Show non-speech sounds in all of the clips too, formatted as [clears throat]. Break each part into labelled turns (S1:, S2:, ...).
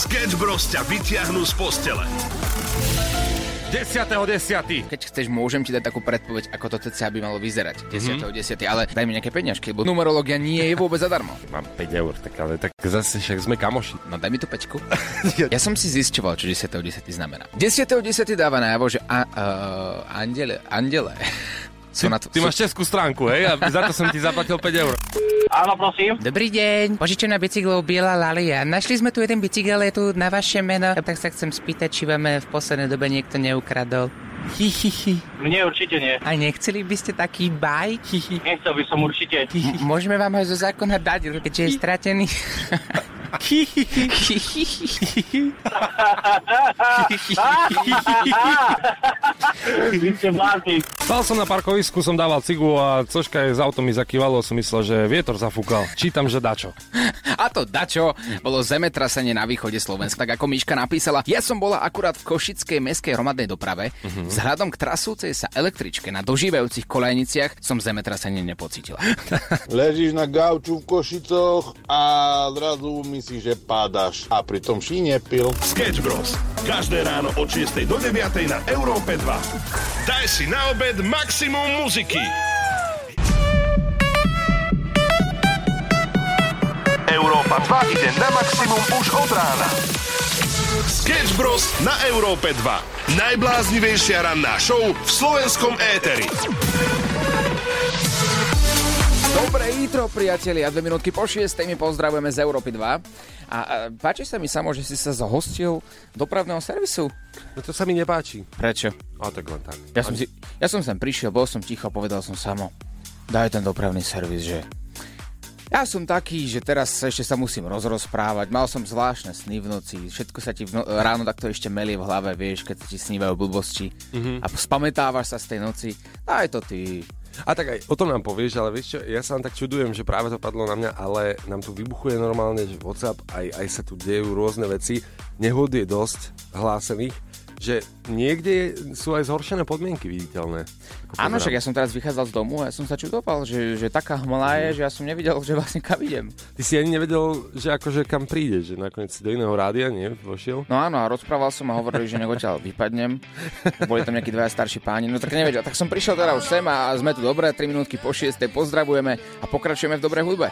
S1: Sketch Bros ťa vyťahnú z postele.
S2: 10.10.
S3: Keď chceš, môžem ti dať takú predpoveď, ako to CCA by malo vyzerať 10.10. Mm-hmm. Ale daj mi nejaké peňažky, lebo numerológia nie je vôbec zadarmo. [laughs]
S2: Mám 5 eur, tak ale tak zase však sme kamoši.
S3: No daj mi tú pečku. [laughs] ja som si zisťoval, čo 10.10. znamená. 10.10. dáva najavo, že a, uh, andele, andele.
S2: Ty, na to, ty máš českú stránku, hej? A za to som ti zaplatil 5 eur. [laughs]
S4: Áno, prosím.
S3: Dobrý deň, požičená bicyklov Biela Lalia. Našli sme tu jeden bicykel, je tu na vaše meno, tak sa chcem spýtať, či vám v poslednej dobe niekto neukradol. Hi, hi, hi.
S4: Mne určite nie.
S3: A nechceli by ste taký baj? Hi, hi.
S4: Nechcel by som určite.
S3: M- môžeme vám ho zo zákona dať, keďže je stratený. [laughs]
S2: Stal som na parkovisku, som dával cigu a cožka je z autom mi zakývalo, som myslel, že vietor zafúkal. Čítam, že dačo.
S3: A to dačo bolo zemetrasenie na východe Slovenska, tak ako Miška napísala. Ja som bola akurát v Košickej meskej hromadnej doprave. Uh-huh. Vzhľadom k trasúcej sa električke na dožívajúcich kolejniciach som zemetrasenie nepocítila.
S5: Ležíš na gauču v Košicoch a zrazu myslíš, že pádaš a pritom ší nepil.
S1: Sketch Bros. Každé ráno od 6 do 9 na Európe 2. Daj si na obed maximum muziky. Európa 2 ide na maximum už od rána. Sketch Bros. na Európe 2. Najbláznivejšia ranná show v slovenskom éteri.
S3: Dobré jítro, priatelia. Dve minútky po šiestej my pozdravujeme z Európy 2. A, a páči sa mi samo, že si sa zhostil dopravného servisu.
S2: No to sa mi nepáči.
S3: Prečo?
S2: A tak len tak.
S3: Ja som, si, ja som sem prišiel, bol som ticho, povedal som samo, daj ten dopravný servis, že ja som taký, že teraz ešte sa musím rozrozprávať. Mal som zvláštne sny v noci. Všetko sa ti v no- ráno takto ešte melie v hlave, vieš, keď ti snívajú blbosti. Mm-hmm. A spamätávaš sa z tej noci. Daj to ty.
S2: A tak aj o tom nám povieš, ale vieš čo, ja sa vám tak čudujem, že práve to padlo na mňa, ale nám tu vybuchuje normálne, že WhatsApp, aj, aj sa tu dejú rôzne veci. Nehod je dosť hlásených že niekde sú aj zhoršené podmienky viditeľné.
S3: Áno, však ja som teraz vychádzal z domu a ja som sa čudoval, že, že taká hmla je, že ja som nevidel, že vlastne kam idem.
S2: Ty si ani nevedel, že akože kam príde, že nakoniec si do iného rádia, nie? Vošiel?
S3: No áno, a rozprával som a hovorili, že negoťaľ vypadnem. Boli tam nejakí dvaja starší páni, no tak nevedel. Tak som prišiel teda už sem a sme tu dobré, 3 minútky po 6. Pozdravujeme a pokračujeme v dobrej hudbe.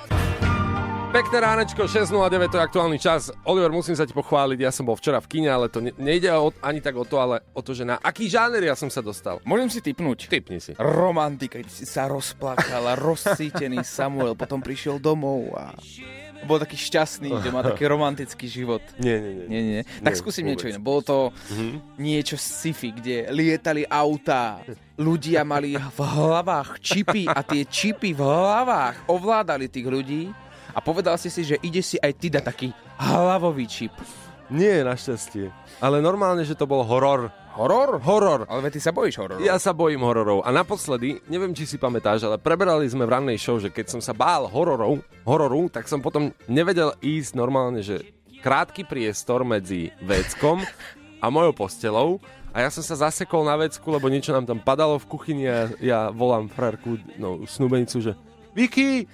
S2: Pekné ránečko, 6.09, to je aktuálny čas. Oliver, musím sa ti pochváliť, ja som bol včera v kine, ale to ne, nejde o, ani tak o to, ale o to, že na aký žáner ja som sa dostal.
S3: Môžem si typnúť?
S2: Typni si.
S3: Romantika, keď si sa rozplakal a rozsítený Samuel, potom prišiel domov a bol taký šťastný, že má taký romantický život.
S2: Nie, nie, nie.
S3: nie, nie. Tak nie, skúsim vôbec. niečo iné. Bolo to mm-hmm. niečo sci-fi, kde lietali autá, ľudia mali v hlavách čipy a tie čipy v hlavách ovládali tých ľudí a povedal si si, že ide si aj ty dať taký hlavový čip.
S2: Nie, našťastie. Ale normálne, že to bol horor.
S3: Horor?
S2: Horor.
S3: Ale ty sa bojíš hororov.
S2: Ja sa bojím hororov. A naposledy, neviem, či si pamätáš, ale preberali sme v rannej show, že keď som sa bál hororov, hororu, tak som potom nevedel ísť normálne, že krátky priestor medzi veckom a mojou postelou a ja som sa zasekol na vecku, lebo niečo nám tam padalo v kuchyni a ja volám frárku, no, snúbenicu, že Vicky,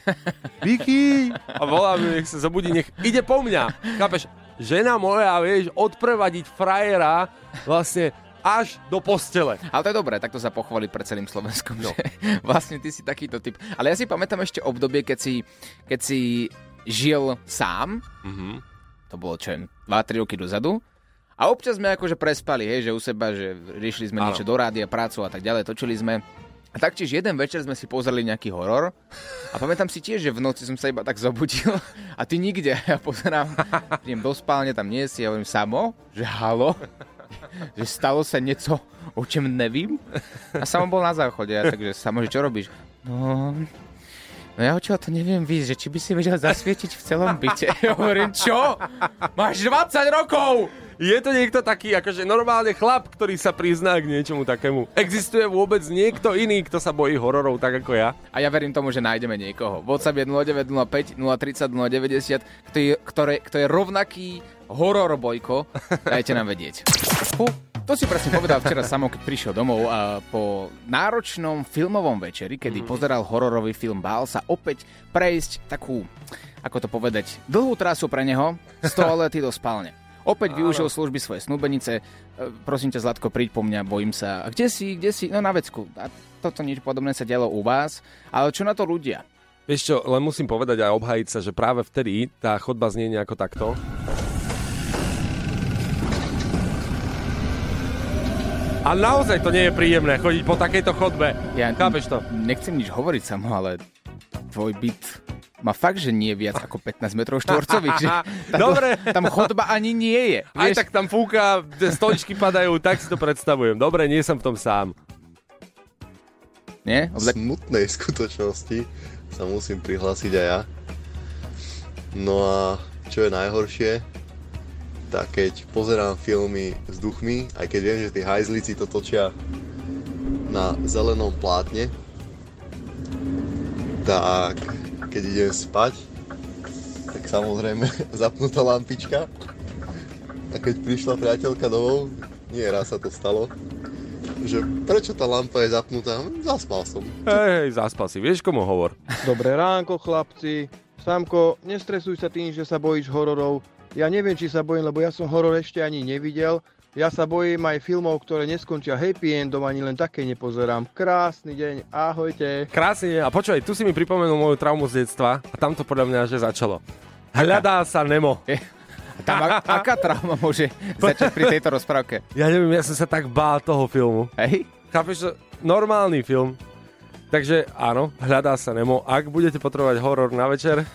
S2: Vicky. A volá mi, nech sa zobudí, nech ide po mňa. Chápeš? Žena moja, vieš, odprevadiť frajera vlastne až do postele.
S3: Ale to je dobré, takto sa pochváliť pred celým Slovenskom. No. [laughs] Vlastne ty si takýto typ. Ale ja si pamätám ešte obdobie, keď si, keď si žil sám. Mm-hmm. To bolo čo 2-3 roky dozadu. A občas sme akože prespali, hej, že u seba, že riešili sme Áno. niečo do rádia, prácu a tak ďalej, točili sme. A taktiež jeden večer sme si pozreli nejaký horor a pamätám si tiež, že v noci som sa iba tak zobudil a ty nikde. [laughs] Ja pozerám, idem do spálne, tam nie si, ja hovorím samo, že halo, [laughs] že stalo sa niečo, o čem nevím. A samo bol na záchode, takže samo, že čo robíš? No, No ja odtiaľ to neviem víc, že či by si vedel zasvietiť v celom byte. [laughs] Ja hovorím, čo? Máš 20 rokov!
S2: Je to niekto taký, akože normálne chlap, ktorý sa prizná k niečomu takému. Existuje vôbec niekto iný, kto sa bojí hororov tak ako ja?
S3: A ja verím tomu, že nájdeme niekoho. WhatsApp je 0905 030 090, kto je, ktoré, kto je rovnaký horor bojko. Dajte nám vedieť. Fú. To si presne povedal včera samo, keď prišiel domov a po náročnom filmovom večeri, kedy mm. pozeral hororový film, bál sa opäť prejsť takú, ako to povedať, dlhú trasu pre neho z toalety do spálne. Opäť využil služby svojej snúbenice. E, Prosím ťa, Zlatko, príď po mňa, bojím sa. A kde si, kde si? No na vecku. A toto niečo podobné sa dialo u vás. Ale čo na to ľudia?
S2: Vieš čo, len musím povedať a obhajiť sa, že práve vtedy tá chodba znie nejako takto. A naozaj to nie je príjemné chodiť po takejto chodbe.
S3: Ja
S2: Chápeš to?
S3: Nechcem nič hovoriť samo, ale tvoj byt má fakt, že nie viac ako 15 metrov štvorcových. Že [laughs] tam,
S2: Dobre.
S3: Tam chodba ani nie je.
S2: Aj
S3: Vieš,
S2: tak tam fúka, stoličky padajú, tak si to predstavujem. Dobre, nie som v tom sám.
S3: Nie?
S6: V smutnej skutočnosti sa musím prihlásiť aj ja. No a čo je najhoršie, tak keď pozerám filmy s duchmi, aj keď viem, že tí hajzlici to točia na zelenom plátne, tak keď idem spať, tak samozrejme [laughs] zapnutá lampička. A keď prišla priateľka domov, nie raz sa to stalo, že prečo tá lampa je zapnutá? Zaspal som.
S2: Hej, zaspal si, vieš komu hovor?
S7: Dobré ránko, chlapci. Samko, nestresuj sa tým, že sa bojíš hororov. Ja neviem, či sa bojím, lebo ja som horor ešte ani nevidel. Ja sa bojím aj filmov, ktoré neskončia happy endom, ani len také nepozerám. Krásny deň, ahojte.
S2: Krásne, a počúvaj, tu si mi pripomenul moju traumu z detstva a tam to podľa mňa že začalo. Hľadá sa Nemo.
S3: Tam, a- [laughs] aká trauma môže začať pri tejto rozprávke?
S2: Ja neviem, ja som sa tak bál toho filmu.
S3: Hej?
S2: Chápeš, normálny film. Takže áno, hľadá sa Nemo. Ak budete potrebovať horor na večer,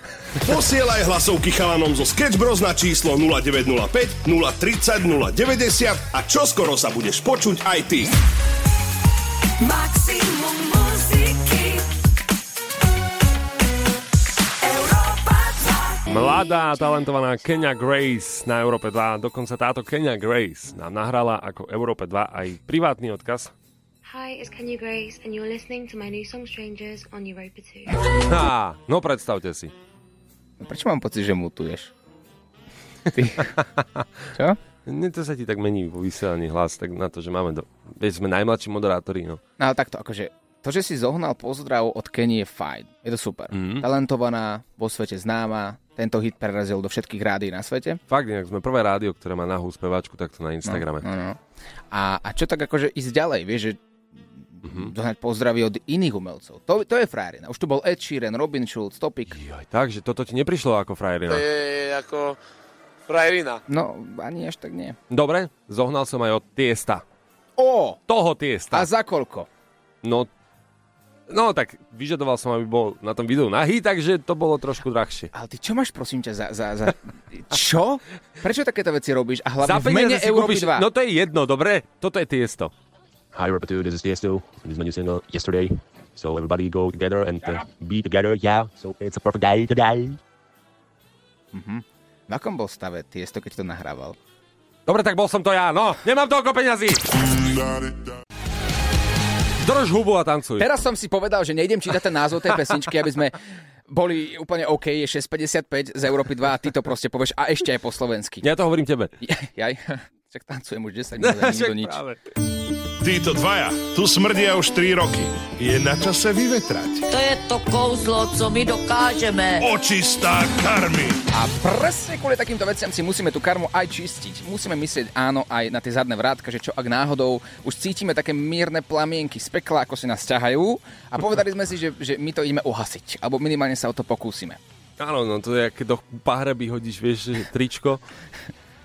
S1: Posielaj hlasovky chalanom zo Sketch Bros na číslo 0905 030 090 a čoskoro sa budeš počuť aj ty.
S8: Maximum muziky Európa 2
S2: mladá, talentovaná Kenya Grace na Európe 2. Dokonca táto Kenya Grace nám nahrala ako Európe 2 aj privátny odkaz.
S9: Hi, it's Kenya Grace, and you're listening to my new song Strangers on Europa 2.
S2: Há, no predstavte si.
S3: Prečo mám pocit, že mutuješ? Ty. [laughs] Čo?
S2: Nie, to sa ti tak mení vo vysielaní hlas, tak na to, že máme, do... Veď sme najmladší moderátori, no.
S3: No ale takto, akože to, že si zohnal pozdrav od Kenny je fajn. Je to super.
S2: Mhm.
S3: Talentovaná, vo svete známa, tento hit prerazil do všetkých rádií na svete.
S2: Fakt, inak sme prvé rádio, ktoré má nahú speváčku takto na Instagrame.
S3: No, no. A, a čo tak akože ísť ďalej, vieš, že
S2: Mhm.
S3: dohnať pozdravy od iných umelcov. To, to je frajerina. Už tu bol Ed Sheeran, Robin Schulz, Topik.
S2: Joj, takže toto ti neprišlo ako frajerina.
S10: je ako frajerina.
S3: No, ani až tak nie.
S2: Dobre, zohnal som aj od Tiesta.
S3: Ó,
S2: Toho
S3: a
S2: Tiesta.
S3: za koľko?
S2: No, no tak vyžadoval som, aby bol na tom videu nahý, takže to bolo trošku drahšie.
S3: Ale ty čo máš, prosím ťa, za... za, za... Čo? Prečo takéto veci robíš? A hlavne
S2: Za
S3: v mene Európy
S2: kúpiš,
S3: 2.
S2: no to je jedno, dobre? Toto je Tiesto.
S11: Hi, Europa 2, this is Tiesto. This is my new single, Yesterday. So everybody go together and uh, be together, yeah. So it's a perfect day today.
S3: V akom bol stave Tiesto, keď to nahrával?
S2: Dobre, tak bol som to ja, no, nemám toľko peňazí. Drž hubu a tancuj.
S3: Teraz som si povedal, že nejdem čítať ten názov tej pesničky, aby sme boli úplne OK, je 6.55 z Európy 2 a ty to proste povieš a ešte aj po slovensky.
S2: Ja to hovorím tebe.
S3: Jaj, [laughs] však tancujem už 10 [laughs] minút nikto nič.
S2: práve.
S1: Títo dvaja tu smrdia už 3 roky. Je na čase vyvetrať.
S8: To je to kouzlo, co my dokážeme.
S1: Očistá karmy.
S3: A presne kvôli takýmto veciam si musíme tú karmu aj čistiť. Musíme myslieť áno aj na tie zadné vrátka, že čo ak náhodou už cítime také mierne plamienky z pekla, ako si nás ťahajú a povedali sme si, že, že my to ideme uhasiť, alebo minimálne sa o to pokúsime.
S2: Áno, no to je, keď do pahreby hodíš, vieš, tričko.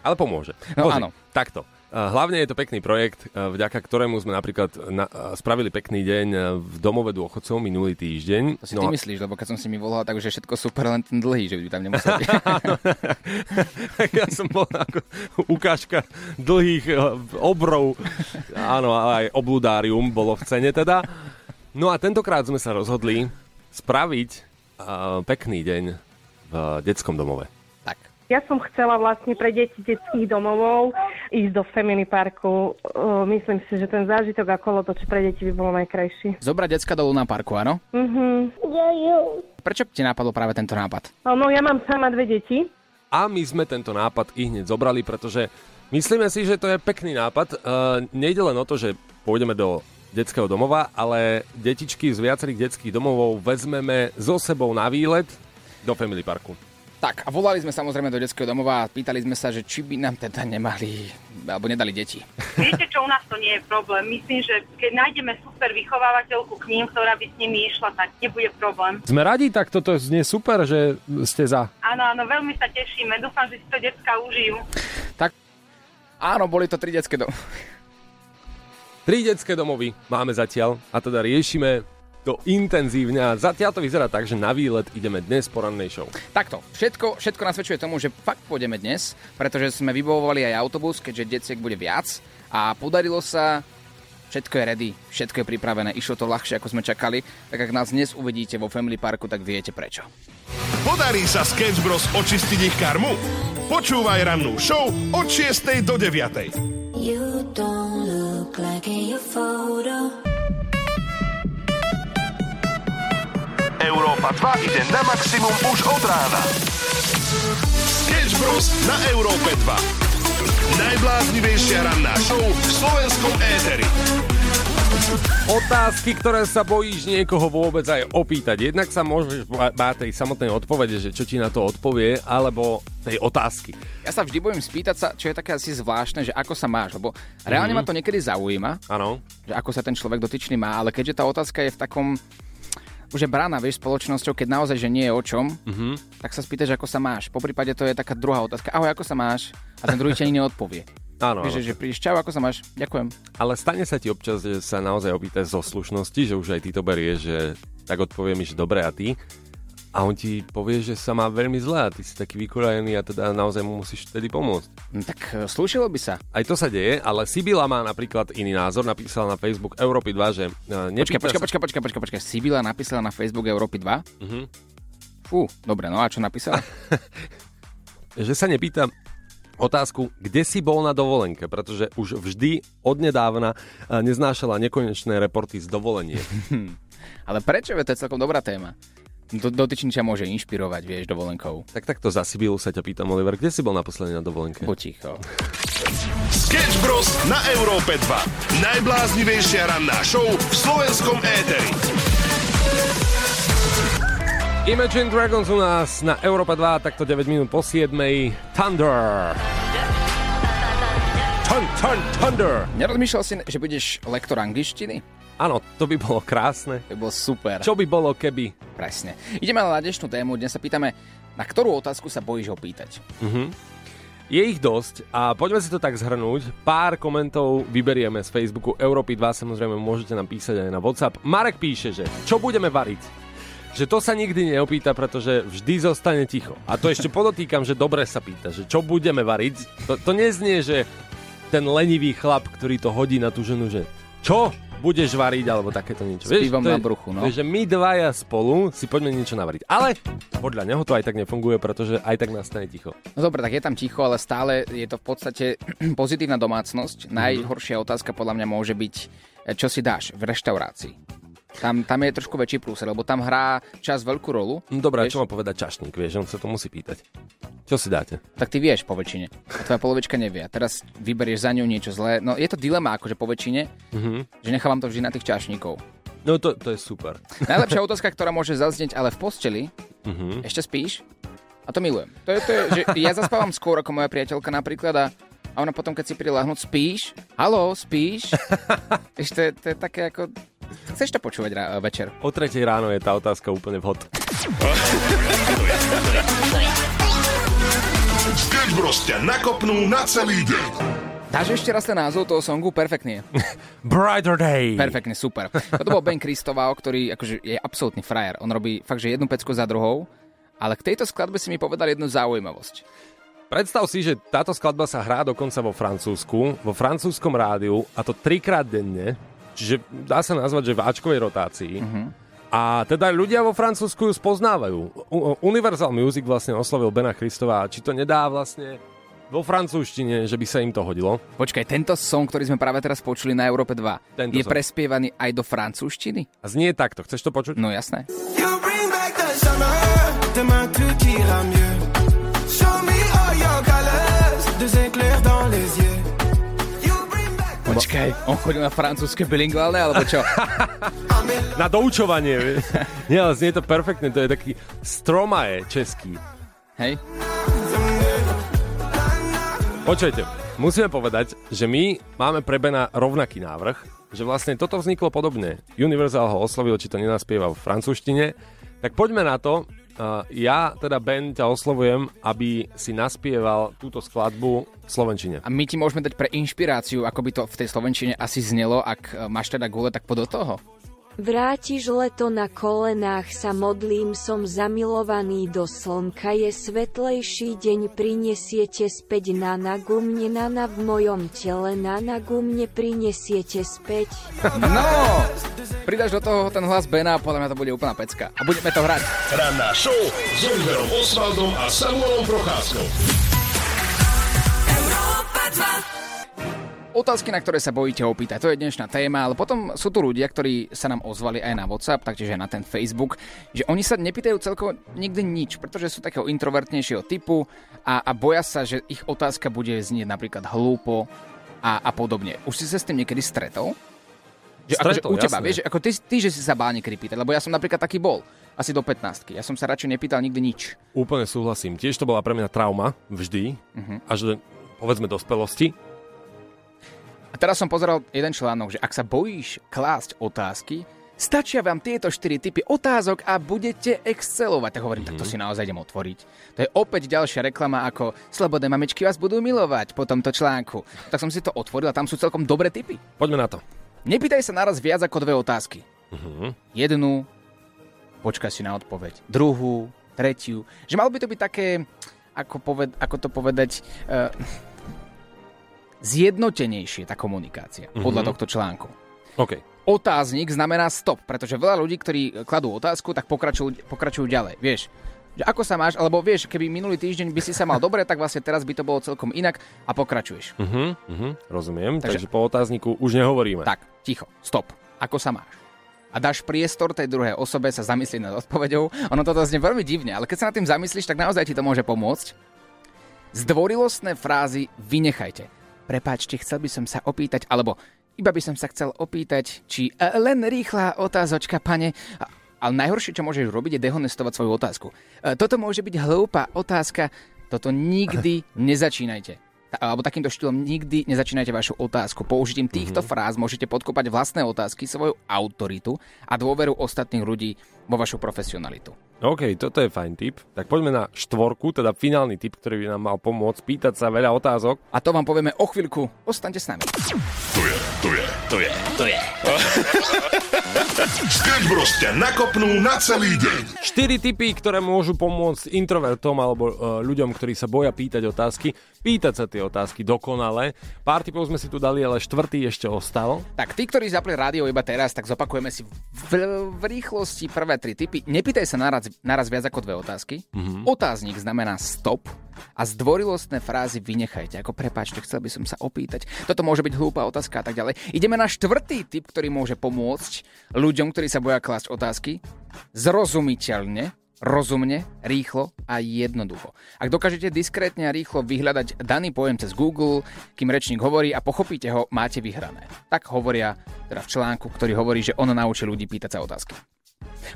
S2: Ale pomôže.
S3: No
S2: Pozri,
S3: áno.
S2: Takto. Hlavne je to pekný projekt, vďaka ktorému sme napríklad na, spravili pekný deň v domove dôchodcov minulý týždeň.
S3: To si ty
S2: a-
S3: myslíš, lebo keď som si mi volal, tak už je všetko super, len ten dlhý, že by tam nemusel [laughs] byť.
S2: ja som bol ako ukážka dlhých eh, obrov. Áno, aj obludárium bolo v cene teda. No a tentokrát sme sa rozhodli spraviť uh, pekný deň v detskom domove.
S12: Ja som chcela vlastne pre deti detských domovov ísť do Family Parku. Myslím si, že ten zážitok a kolotoč pre deti by bolo najkrajší.
S3: Zobrať decka do Luna Parku, áno?
S12: Mhm.
S3: Prečo ti napadlo práve tento nápad?
S12: No ja mám sama dve deti.
S2: A my sme tento nápad i hneď zobrali, pretože myslíme si, že to je pekný nápad. Uh, nejde len o to, že pôjdeme do detského domova, ale detičky z viacerých detských domovov vezmeme so sebou na výlet do Family Parku.
S3: Tak, a volali sme samozrejme do detského domova a pýtali sme sa, že či by nám teda nemali, alebo nedali deti.
S13: Viete čo, u nás to nie je problém. Myslím, že keď nájdeme super vychovávateľku k ním, ktorá by s nimi išla, tak nebude problém.
S2: Sme radi, tak toto znie super, že ste za.
S13: Áno, áno, veľmi sa tešíme. Dúfam, že si to decka užijú.
S3: Tak, áno, boli to tri detské domovy.
S2: Tri detské domovy máme zatiaľ a teda riešime to intenzívne a zatiaľ to vyzerá tak, že na výlet ideme dnes po rannej show.
S3: Takto, všetko, všetko nasvedčuje tomu, že fakt pôjdeme dnes, pretože sme vybavovali aj autobus, keďže deciek bude viac a podarilo sa Všetko je ready, všetko je pripravené, išlo to ľahšie, ako sme čakali, tak ak nás dnes uvidíte vo Family Parku, tak viete prečo.
S1: Podarí sa Sketch Bros očistiť ich karmu? Počúvaj rannú show od 6. do 9.
S8: You don't
S1: Európa 2 ide na maximum už od rána. Sketch Bros na Európe 2. Najbláznivejšia ranná show v slovenskom éteri.
S2: Otázky, ktoré sa bojíš niekoho vôbec aj opýtať. Jednak sa môžeš bá- báť tej samotnej odpovede, že čo ti na to odpovie, alebo tej otázky.
S3: Ja sa vždy bojím spýtať sa, čo je také asi zvláštne, že ako sa máš, lebo reálne
S2: Mhm.
S3: ma to niekedy zaujíma,
S2: Áno.
S3: že ako sa ten človek dotyčný má, ale keďže tá otázka je v takom už je braná, vieš, spoločnosťou, keď naozaj, že nie je o čom,
S2: Mhm.
S3: tak sa spýtaš, ako sa máš. Po prípade to je taká druhá otázka. Ahoj, ako sa máš? A ten druhý ti ani neodpovie.
S2: Áno,
S3: Vieš, že prídeš, čau, ako sa máš? Ďakujem.
S2: Ale stane sa ti občas, že sa naozaj opýtaš zo slušnosti, že už aj ty to berieš, že tak odpovie mi, že dobre a ty. A on ti povie, že sa má veľmi zle a ty si taký vykorajený a teda naozaj mu musíš vtedy pomôcť.
S3: Tak e, slúšilo by sa.
S2: Aj to sa deje, ale Sibila má napríklad iný názor, napísala na Facebook Európy 2, že e,
S3: Počkaj, počkaj,
S2: sa-
S3: počkaj, počkaj, počkaj, počkaj. Sibila napísala na Facebook Európy 2?
S2: Mhm.
S3: Fú, dobre, no a čo napísala? [laughs]
S2: že sa nepýta otázku, kde si bol na dovolenke, pretože už vždy odnedávna e, neznášala nekonečné reporty z dovolenie. [laughs]
S3: Ale prečo? Veď To je celkom dobrá téma. Do, dotyčný ťa môže inšpirovať, vieš, dovolenkou.
S2: Tak takto za Sibilu sa ťa pýtam, Oliver, kde si bol naposledy na dovolenke?
S3: Poticho.
S1: Sketch Bros na Európe 2. Najbláznivejšia ranná show v slovenskom éteri.
S2: Imagine Dragons u nás na Európa 2, takto 9 minút po 7. Thunder. Thun, thun, thunder.
S3: Nerozmýšľal si, že budeš lektor angličtiny?
S2: Áno, to by bolo krásne.
S3: To by bolo super.
S2: Čo by bolo, keby?
S3: Presne. Ideme na dnešnú tému. Dnes sa pýtame, na ktorú otázku sa bojíš opýtať.
S2: Mhm. Je ich dosť a poďme si to tak zhrnúť. Pár komentov vyberieme z Facebooku Európy 2, samozrejme môžete nám písať aj na WhatsApp. Marek píše, že čo budeme variť? Že to sa nikdy neopýta, pretože vždy zostane ticho. A to ešte [laughs] podotýkam, že dobre sa pýta, že čo budeme variť. To, to neznie, že ten lenivý chlap, ktorý to hodí na tú ženu, že čo budeš variť, alebo takéto niečo.
S3: S pivom
S2: to
S3: na bruchu, no.
S2: že my dvaja spolu si poďme niečo navariť. Ale podľa neho to aj tak nefunguje, pretože aj tak nastane ticho.
S3: No dobre, tak je tam ticho, ale stále je to v podstate [clears throat] pozitívna domácnosť. Najhoršia otázka podľa mňa môže byť, e, čo si dáš v reštaurácii. Tam, tam je trošku väčší prúser, lebo tam hrá čas veľkú rolu.
S2: No dobré, čo má povedať čašník, vieš, on sa to musí pýtať. Čo si dáte?
S3: Tak ty vieš po väčšine. A tvoja polovička nevie. A teraz vyberieš za ňu niečo zlé. No je to dilema akože po väčšine,
S2: Mhm.
S3: že nechávam to vždy na tých čašníkov.
S2: No to, to je super. [laughs]
S3: Najlepšia otázka, ktorá môže zaznieť ale v posteli,
S2: Mhm.
S3: ešte spíš? A to milujem. To je, to je, že ja zaspávam skôr ako moja priateľka napríklad a, a ona potom, keď si príde lahnúť, spíš? Haló, spíš? [laughs] Vieš, to, je, to je také ako... Chceš to počúvať rá, večer?
S2: O tretej ráno je tá otázka úplne vhod.
S1: Sketch Bros ťa nakopnú na celý deň.
S3: Dáš ešte raz ten názov toho songu? Perfektne. [laughs]
S2: Brighter Day.
S3: Perfektne, super. Toto bol Ben Kristoval, ktorý akože je absolútny frajer. On robí fakt, že jednu pecku za druhou, ale k tejto skladbe si mi povedal jednu zaujímavosť.
S2: Predstav si, že táto skladba sa hrá dokonca vo Francúzsku, vo francúzskom rádiu, a to trikrát denne, čiže dá sa nazvať, že v Ačkovej rotácii. A teda ľudia vo Francúzsku ju spoznávajú. U- Universal Music vlastne oslovil Bena Christova, či to nedá vlastne vo francúzštine, že by sa im to hodilo.
S3: Počkaj, tento song, ktorý sme práve teraz počuli na Európe 2,
S2: Tento
S3: je
S2: song.
S3: prespievaný aj do francúzštiny?
S2: A znie takto, chceš to počuť?
S3: No jasné.
S14: Demain tout ira mieux. Show me all your colors, deux éclairs dans les yeux.
S3: Počkaj, on chodil na francúzske bilingválne, alebo čo? [laughs]
S2: Na doučovanie, vieš. Nie, ale znie to perfektne, to je taký stromaje český.
S3: Hej?
S2: Počujte, musíme povedať, že my máme pre Bena rovnaký návrh, že vlastne toto vzniklo podobne. Universal ho oslovil, či to nenaspieva v francúzštine. Tak poďme na to. Uh, ja, teda Ben, ťa oslovujem, aby si naspieval túto skladbu v Slovenčine.
S3: A my ti môžeme dať pre inšpiráciu, ako by to v tej Slovenčine asi znelo, ak e, máš teda gule, tak poď do toho.
S15: Vrátiš leto na kolenách sa modlím, som zamilovaný do slnka, je svetlejší deň, prinesiete späť na nagu, mne nana v mojom tele, na nagu mne prinesiete späť.
S3: No! Pridaš do toho ten hlas Bena a podľa mňa to bude úplná pecka. A budeme to hrať.
S1: Ranná show s Oliverom Osvaldom a Samuelom Procházkou.
S3: Otázky, na ktoré sa bojíte opýtať, to je dnešná téma, ale potom sú tu ľudia, ktorí sa nám ozvali aj na WhatsApp, taktiež aj na ten Facebook, že oni sa nepýtajú celkovo nikdy nič, pretože sú takého introvertnejšieho typu a, a boja sa, že ich otázka bude znieť napríklad hlúpo a, a podobne. Už si sa s tým niekedy stretol? Že, akože
S2: Stretol,
S3: u teba,
S2: jasné.
S3: vieš, ako ty, ty, že si sa bál niekedy pýtať, lebo ja som napríklad taký bol, asi do 15 Ja som sa radšej nepýtal nikdy nič.
S2: Úplne súhlasím. Tiež to bola pre mňa trauma, vždy,
S3: Mhm.
S2: až do, povedzme, dospelosti.
S3: A teraz som pozeral jeden článok, že ak sa bojíš klásť otázky, stačia vám tieto 4 typy otázok a budete excelovať. Tak hovorím, tak to si naozaj idem otvoriť. To je opäť ďalšia reklama ako Slobodné mamičky vás budú milovať po tomto článku. Tak som si to otvoril a tam sú celkom dobré typy.
S2: Poďme na to.
S3: Nepýtaj sa naraz viac ako dve otázky.
S2: Uh-huh.
S3: Jednu, počkaj si na odpoveď. Druhú, tretiu. Že malo by to byť také, ako, poved, ako to povedať, uh, zjednotenejšie tá komunikácia,
S2: Mhm.
S3: podľa tohto článku.
S2: OK.
S3: Otáznik znamená stop, pretože veľa ľudí, ktorí kladú otázku, tak pokračujú, pokračujú ďalej. Vieš, že ako sa máš, alebo vieš, keby minulý týždeň by si sa mal dobre, tak vlastne teraz by to bolo celkom inak a pokračuješ.
S2: Uh-huh, uh-huh, rozumiem,
S3: Takže-
S2: takže... po otázniku už nehovoríme.
S3: Tak, ticho, stop. Ako sa máš? A dáš priestor tej druhej osobe sa zamyslieť nad odpoveďou. Ono toto znie veľmi divne, ale keď sa nad tým zamyslíš, tak naozaj ti to môže pomôcť. Zdvorilostné frázy vynechajte. Prepáčte, chcel by som sa opýtať, alebo iba by som sa chcel opýtať, či e, len rýchla otázočka, pane. Ale najhoršie, čo môžeš robiť, je dehonestovať svoju otázku. E, Toto môže byť hlúpa otázka. Toto nikdy [laughs] nezačínajte. Alebo takýmto štýlom nikdy nezačínajte vašu otázku. Použitím týchto
S2: Mhm.
S3: fráz môžete podkopať vlastné otázky, svoju autoritu a dôveru ostatných ľudí vo vašu profesionalitu.
S2: OK, toto je fajn tip. Tak poďme na štvorku, teda finálny tip, ktorý by nám mal pomôcť pýtať sa veľa otázok.
S3: A to vám povieme o chvíľku. Ostaňte s nami.
S1: To je, to je, to je, to je. [laughs] Sketch Bros ťa nakopnú na celý deň.
S2: Štyri typy, ktoré môžu pomôcť introvertom alebo uh, ľuďom, ktorí sa boja pýtať otázky, pýtať sa tie otázky dokonale. Pár typov sme si tu dali, ale štvrtý ešte ostal.
S3: Tak tí, ktorí zapli rádio iba teraz, tak zopakujeme si v, v rýchlosti prvé tri typy. Nepýtaj sa naraz, naraz viac ako dve otázky.
S2: Mhm.
S3: Otáznik znamená stop a zdvorilostné frázy vynechajte. Ako prepáčte, chcel by som sa opýtať. Toto môže byť hlúpa otázka a tak ďalej. Ideme na štvrtý typ, ktorý môže pomôcť ľuďom, ktorí sa boja klásť otázky. Zrozumiteľne, rozumne, rýchlo a jednoducho. Ak dokážete diskrétne a rýchlo vyhľadať daný pojem cez Google, kým rečník hovorí a pochopíte ho, máte vyhrané. Tak hovoria teda v článku, ktorý hovorí, že on naučí ľudí pýtať sa otázky.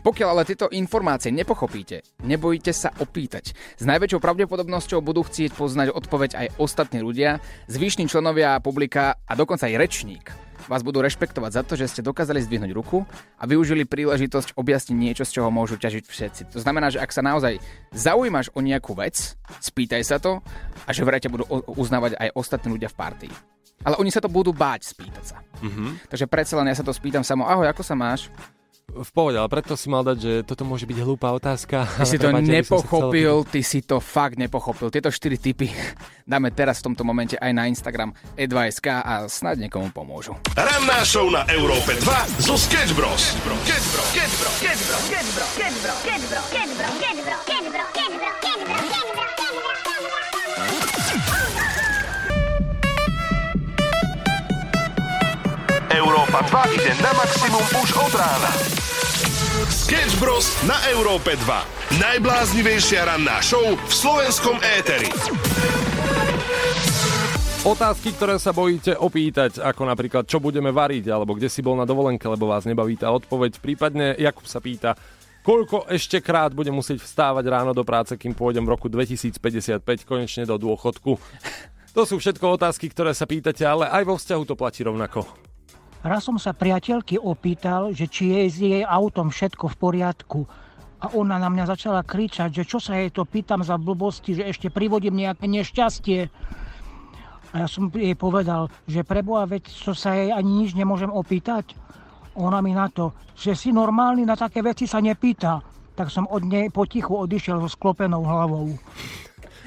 S3: Pokiaľ ale tieto informácie nepochopíte, nebojte sa opýtať. S najväčšou pravdepodobnosťou budú chcieť poznať odpoveď aj ostatní ľudia, zvyšní členovia publika a dokonca aj rečník. Vás budú rešpektovať za to, že ste dokázali zdvihnúť ruku a využili príležitosť objasniť niečo, z čoho môžu ťažiť všetci. To znamená, že ak sa naozaj zaujímaš o nejakú vec, spýtaj sa to a že vraj ťa budú uznávať aj ostatní ľudia v partii. Ale oni sa to budú báť spýtať sa.
S2: Mhm.
S3: Takže predsa len ja sa to spýtam samo, ahoj, ako sa máš?
S2: V pohode, ale preto si mal dať, že toto môže byť hlúpa otázka.
S3: Ty si to
S2: som sa chcel
S3: nepochopil, ty si to fakt nepochopil. Tieto 4 typy [laughs] dáme teraz v tomto momente aj na Instagram e2sk a snad niekomu pomôžu.
S1: Ranná show na Európe 2 zo Sketch Bros. Sketch Bros.
S8: Sketch Bro, Sketch Bro, Sketch Bro, Sketch Bro, Sketch Bro, Sketch Bro, Sketch
S1: Európa 2 ide na maximum už od rána. Sketch Bros. na Európe 2. Najbláznivejšia ranná show v slovenskom éteri.
S2: Otázky, ktoré sa bojíte opýtať, ako napríklad, čo budeme variť, alebo kde si bol na dovolenke, lebo vás nebaví tá odpoveď. Prípadne Jakub sa pýta, koľko ešte krát budem musieť vstávať ráno do práce, kým pôjdem v roku 2055 konečne do dôchodku. To sú všetko otázky, ktoré sa pýtate, ale aj vo vzťahu to platí rovnako.
S16: Raz som sa priateľky opýtal, že či je s jej autom všetko v poriadku. A ona na mňa začala kričať, že čo sa jej to pýtam za blbosti, že ešte privodím nejaké nešťastie. A ja som jej povedal, že preboha, veď čo sa jej ani nič nemôžem opýtať. Ona mi na to, že si normálny, na také veci sa nepýta. Tak som od nej potichu odišiel so sklopenou hlavou.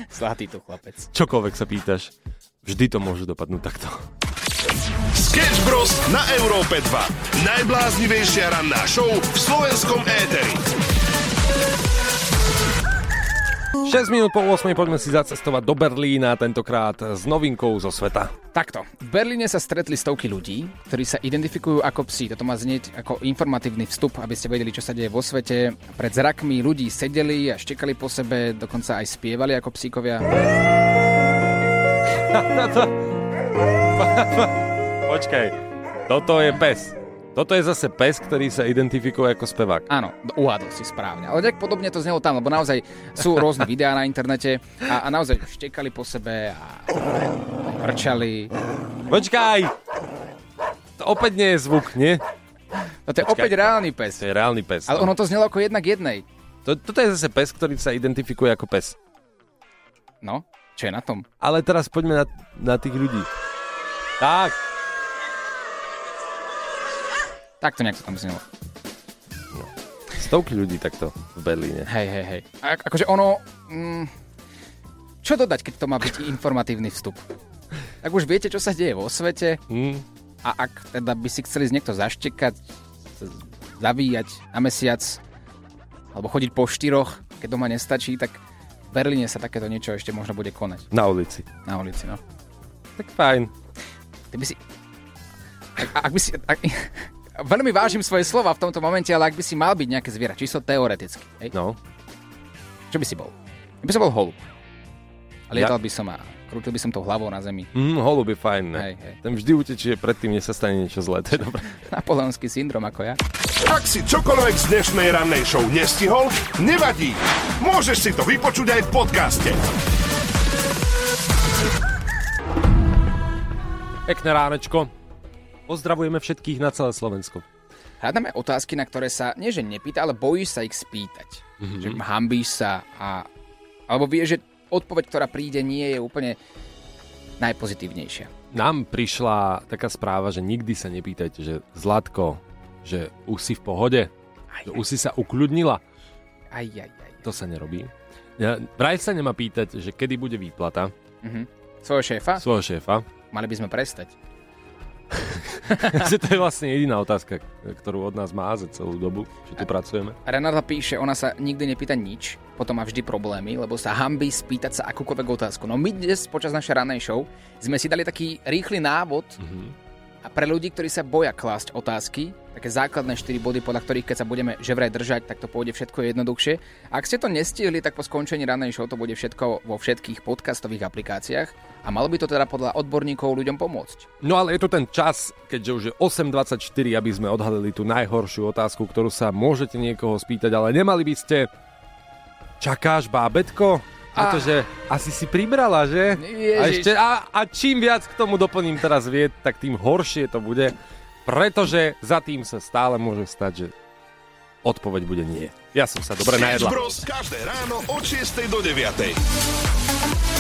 S3: Zlatý to chlapec.
S2: Čokoľvek sa pýtaš, vždy to môže dopadnúť takto.
S1: Sketch Bros. na Európe 2. Najbláznivejšia ranná show v slovenskom éteri.
S2: 6 minút po 8 poďme si zacestovať do Berlína, tentokrát s novinkou zo sveta.
S3: Takto. V Berlíne sa stretli stovky ľudí, ktorí sa identifikujú ako psi. Toto má znieť ako informatívny vstup, aby ste vedeli, čo sa deje vo svete. Pred zrakmi ľudí sedeli a štekali po sebe, dokonca aj spievali ako psíkovia. [laughs]
S2: Počkaj, toto je pes. Toto je zase pes, ktorý sa identifikuje ako spevák.
S3: Áno, uhádol si správne. Ale tak podobne to znelo tam, lebo naozaj sú rôzne videá na internete a, a naozaj štekali po sebe a rčali.
S2: Počkaj! To opäť nie je zvuk, nie?
S3: No to je opäť reálny pes.
S2: To je reálny pes.
S3: Ale ono to znelo ako jednak jednej.
S2: To, toto je zase pes, ktorý sa identifikuje ako pes.
S3: No, čo je na tom?
S2: Ale teraz poďme na, na tých ľudí. Tak.
S3: Tak to nejak to tam znelo.
S2: Stovky ľudí takto v Berlíne.
S3: Hej, hej, hej. A, akože ono... Mm, čo dodať, keď to má byť informatívny vstup? Ak už viete, čo sa deje vo svete
S2: mm.
S3: a ak teda by si chceli z niekto zaštekať, zavíjať na mesiac alebo chodiť po štyroch, keď doma nestačí, tak v Berlíne sa takéto niečo ešte možno bude konať.
S2: Na ulici.
S3: Na ulici, no.
S2: Tak fajn.
S3: Ty by si... Ak, ak by si... Ak, veľmi vážim svoje slova v tomto momente, ale ak by si mal byť nejaké zviera, čisto teoreticky, hej?
S2: No.
S3: Čo by si bol? Ja by som bol holub. A lietal ja? by som a krútil by som tou hlavou na zemi.
S2: Mm, holub je fajn, ne?
S3: Hej, hej.
S2: Ten vždy utečie predtým, než sa stane niečo zlé, to je dobré. [laughs]
S3: Napoleonský syndrom ako ja.
S1: Ak si čokoľvek z dnešnej rannej show nestihol, nevadí. Môžeš si to vypočuť aj v podcaste.
S2: Pekné ránečko. Pozdravujeme všetkých na celé Slovensko.
S3: Hľadáme otázky, na ktoré sa nie že nepýta, ale bojíš sa ich spýtať. Mm-hmm. Že hambíš sa a... Alebo vieš, že odpoveď, ktorá príde, nie je úplne najpozitívnejšia.
S2: Nám prišla taká správa, že nikdy sa nepýtajte, že Zlatko, že už si v pohode,
S3: aj,
S2: že už si sa ukľudnila.
S3: Aj, aj, aj.
S2: To sa nerobí. Vraj sa nemá pýtať, že kedy bude výplata.
S3: Mm-hmm. Svojho šéfa?
S2: Svojho šéfa.
S3: Mali by sme prestať. [laughs]
S2: to je vlastne jediná otázka, ktorú od nás má za celú dobu, že tu pracujeme.
S3: Renata píše, ona sa nikdy nepýta nič, potom má vždy problémy, lebo sa hambí spýtať sa akúkoľvek otázku. No my dnes počas našej ranej show sme si dali taký rýchly návod mm-hmm. a pre ľudí, ktorí sa boja klásť otázky, také základné 4 body, podľa ktorých keď sa budeme že vraj držať, tak to pôjde všetko jednoduchšie. Ak ste to nestihli, tak po skončení ranej show to bude všetko vo všetkých podcastových aplikáciách a malo by to teda podľa odborníkov ľuďom pomôcť.
S2: No ale je to ten čas, keďže už je 8.24, aby sme odhalili tú najhoršiu otázku, ktorú sa môžete niekoho spýtať, ale nemali by ste... Čakáš, bábetko? Pretože ah. asi si pribrala, že? A, ešte, a, a čím viac k tomu doplním teraz vied, tak tým horšie to bude. Pretože za tým sa stále môže stať, že odpoveď bude nie. Ja som sa dobre najedla.
S1: Bros. každé ráno od 6 do 9.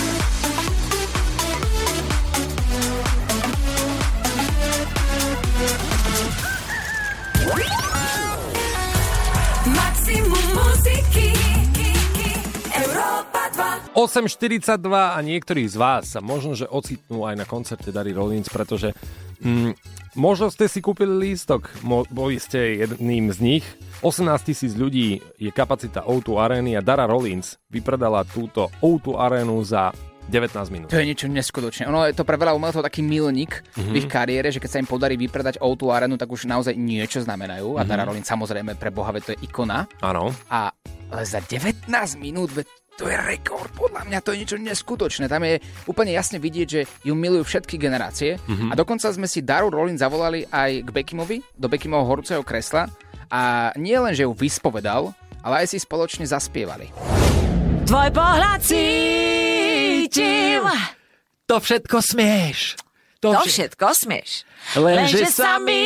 S2: 8.42 a niektorí z vás sa možno, že ocitnú aj na koncerte Dary Rollins, pretože mm, možno ste si kúpili lístok, mo, boli ste jedným z nich. 18 tisíc ľudí je kapacita O2 arény a Dara Rollins vypredala túto O2 arénu za 19 minút.
S3: To je niečo neskutočné. Ono je to pre veľa umelcov taký milník mm-hmm. v ich kariére, že keď sa im podarí vypredať O2 arénu, tak už naozaj niečo znamenajú. Mm-hmm. A Dara Rollins samozrejme pre Boha, to je ikona.
S2: Áno.
S3: A ale za 19 minút, to je rekord, podľa mňa to je niečo neskutočné. Tam je úplne jasne vidieť, že ju milujú všetky generácie. Mm-hmm. A dokonca sme si Daru Rollins zavolali aj k Beckimovi, do Beckimovho horúceho kresla. A nie len, že ju vyspovedal, ale aj si spoločne zaspievali.
S17: Tvoj pohľad cítim.
S18: To všetko smieš.
S17: To, to všetko smieš.
S18: Lenže
S17: Lenže sa mýliš.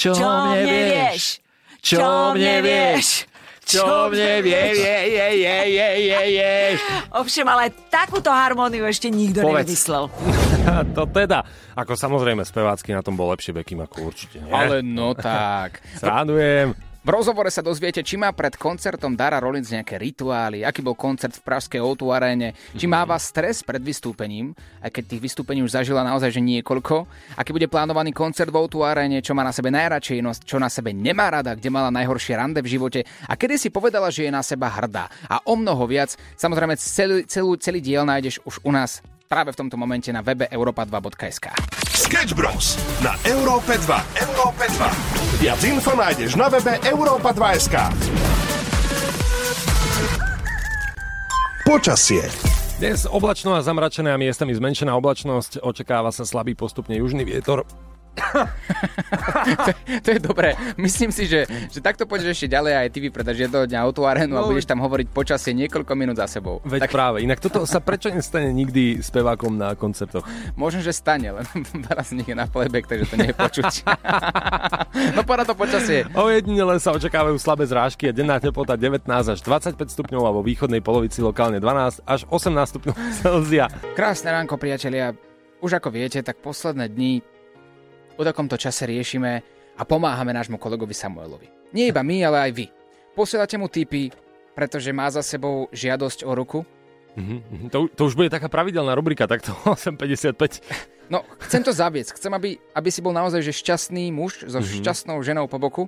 S18: Čo mne vieš? Čo mne vieš? Čo mne vie, je, je, je, je, je, je.
S17: Ovšem, ale takúto harmóniu ešte nikto
S2: Povedz.
S17: nevymyslel. [laughs]
S2: to teda. Ako samozrejme, spevácky na tom bol lepšie Bekim ako určite. Nie?
S3: Ale no tak.
S2: Srandujem.
S3: V rozhovore sa dozviete, či má pred koncertom Dara Rollins nejaké rituály, aký bol koncert v pražskej O2 aréne, či má vás stres pred vystúpením, aj keď tých vystúpení už zažila naozaj že niekoľko, aký bude plánovaný koncert v O2 aréne, čo má na sebe najradšej nosť, čo na sebe nemá rada, kde mala najhoršie rande v živote a kedy si povedala, že je na seba hrdá. A o mnoho viac, samozrejme celý, celú, celý diel nájdeš už u nás práve v tomto momente na webe europa2.sk.
S1: Sketch Bros. na Európe 2. Európe 2. Viac info nájdeš na webe europa2.sk. Počasie.
S2: Dnes oblačno a zamračené a miestami zmenšená oblačnosť. Očakáva sa slabý postupne južný vietor.
S3: To, to je dobré. Myslím si, že, že takto pôjdeš ešte ďalej aj ty vypredaš jedného dňa autoarénu a
S2: No,
S3: budeš tam hovoriť počasie niekoľko minút za sebou.
S2: Veď tak... práve. Inak toto sa prečo nestane nikdy spevákom na koncertoch?
S3: Možno, že stane, len [laughs] teraz nech je na playback, takže to nie je počuť. [laughs] no poďa to počasie.
S2: Ojedinele sa očakávajú slabé zrážky a denná teplota 19 až 25 stupňov a vo východnej polovici lokálne 12 až 18 stupňov Celzia.
S3: Krásne ránko, priatelia. Už ako viete, tak posledné dni o takomto čase riešime a pomáhame nášmu kolegovi Samuelovi. Nie iba my, ale aj vy. Posielate mu tipy, pretože má za sebou žiadosť o ruku.
S2: Mm-hmm. To, to už bude taká pravidelná rubrika, takto [laughs] 8.55.
S3: No, chcem to zaviesť. Chcem, aby, aby si bol naozaj že šťastný muž so
S2: Mhm.
S3: šťastnou ženou po boku.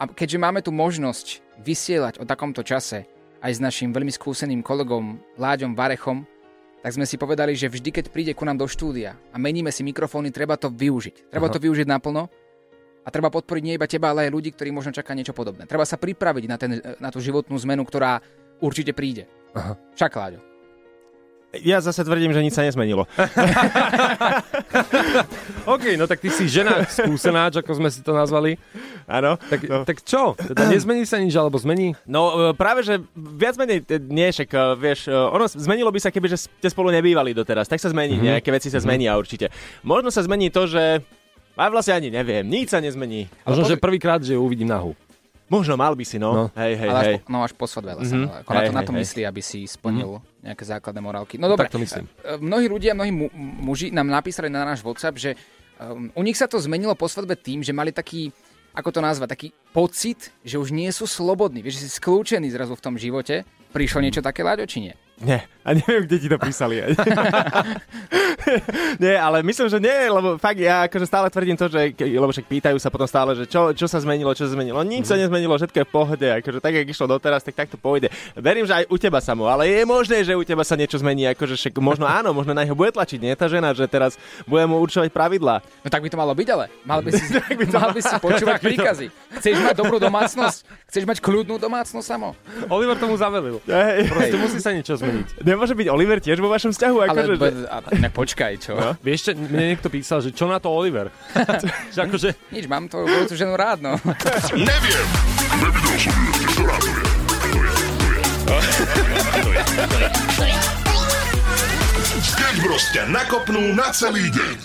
S3: A keďže máme tu možnosť vysielať o takomto čase aj s našim veľmi skúseným kolegom Láďom Varechom, tak sme si povedali, že vždy, keď príde ku nám do štúdia a meníme si mikrofóny, treba to využiť. Treba
S2: Aha.
S3: to využiť naplno a treba podporiť nie iba teba, ale aj ľudí, ktorí možno čaká niečo podobné. Treba sa pripraviť na, ten, na tú životnú zmenu, ktorá určite príde.
S2: Aha.
S3: Však, Láďo.
S18: Ja zase tvrdím, že nič sa nezmenilo. [laughs]
S2: OK, no tak ty si žena skúsenáč, ako sme si to nazvali.
S18: Áno.
S2: Tak, no. tak čo? Teda nezmení sa nič, alebo zmení?
S18: No e, práve, že viac menej, e, nie, však e, vieš, ono zmenilo by sa, keby že ste spolu nebývali doteraz, tak sa zmení,
S2: Mhm.
S18: mm-hmm. nejaké veci sa zmenia určite. Možno sa zmení to, že a vlastne ani neviem, nič sa nezmení.
S2: Možno, že prvýkrát, že ju uvidím nahu.
S18: Možno mal by si, no.
S2: No.
S18: Hej, hej,
S3: ale až
S18: hej.
S3: Po, no až po svadbe,
S18: Mhm.
S3: mm-hmm. ako na to,
S18: Hej,
S3: na to
S18: hej, hej.
S3: myslí, aby si splnil mm-hmm. nejaké základné morálky. No dobre,
S2: Tak to myslím.
S3: e, mnohí ľudia, mnohí mu, muži nám napísali na náš WhatsApp, že um, u nich sa to zmenilo po svadbe tým, že mali taký, ako to nazva, taký pocit, že už nie sú slobodní, vieš, že si skľúčený zrazu v tom živote. Prišlo niečo také, Láďo, či nie?
S18: Nie, a neviem, kde ti to písali. [laughs] nie, ale myslím, že nie, lebo fakt ja akože stále tvrdím to, že, lebo však pýtajú sa potom stále, že čo, čo sa zmenilo, čo sa zmenilo. Nič sa nezmenilo, všetko je v pohode, akože tak, jak išlo doteraz, tak takto pôjde. Verím, že aj u teba samo, ale je možné, že u teba sa niečo zmení, akože však možno [laughs] áno, možno na neho bude tlačiť, nie tá žena, že teraz bude mu určovať pravidlá.
S3: No tak by to malo byť, ale mal by si, [laughs]
S18: by to
S3: mal by si počúvať
S18: tak by to-
S3: príkazy. Chceš mať dobrú domácnosť? Chceš mať kľudnú domácnosť samo?
S2: Oliver tomu zavelil. Proste musí sa niečo zmeniť.
S18: Nemôže byť Oliver tiež vo vašom vzťahu?
S3: Ale
S18: Akože, že...
S3: be- a, ne, počkaj, čo?
S2: No? Vieš, čo, mne niekto písal, že čo na to Oliver? [laughs] že akože...
S3: Nič, mám tvoju budúcu ženu rád, no.
S1: Neviem. Nevidel som ju ešte. Ktorá to je? Sketch Bros ťa nakopnú na celý deň.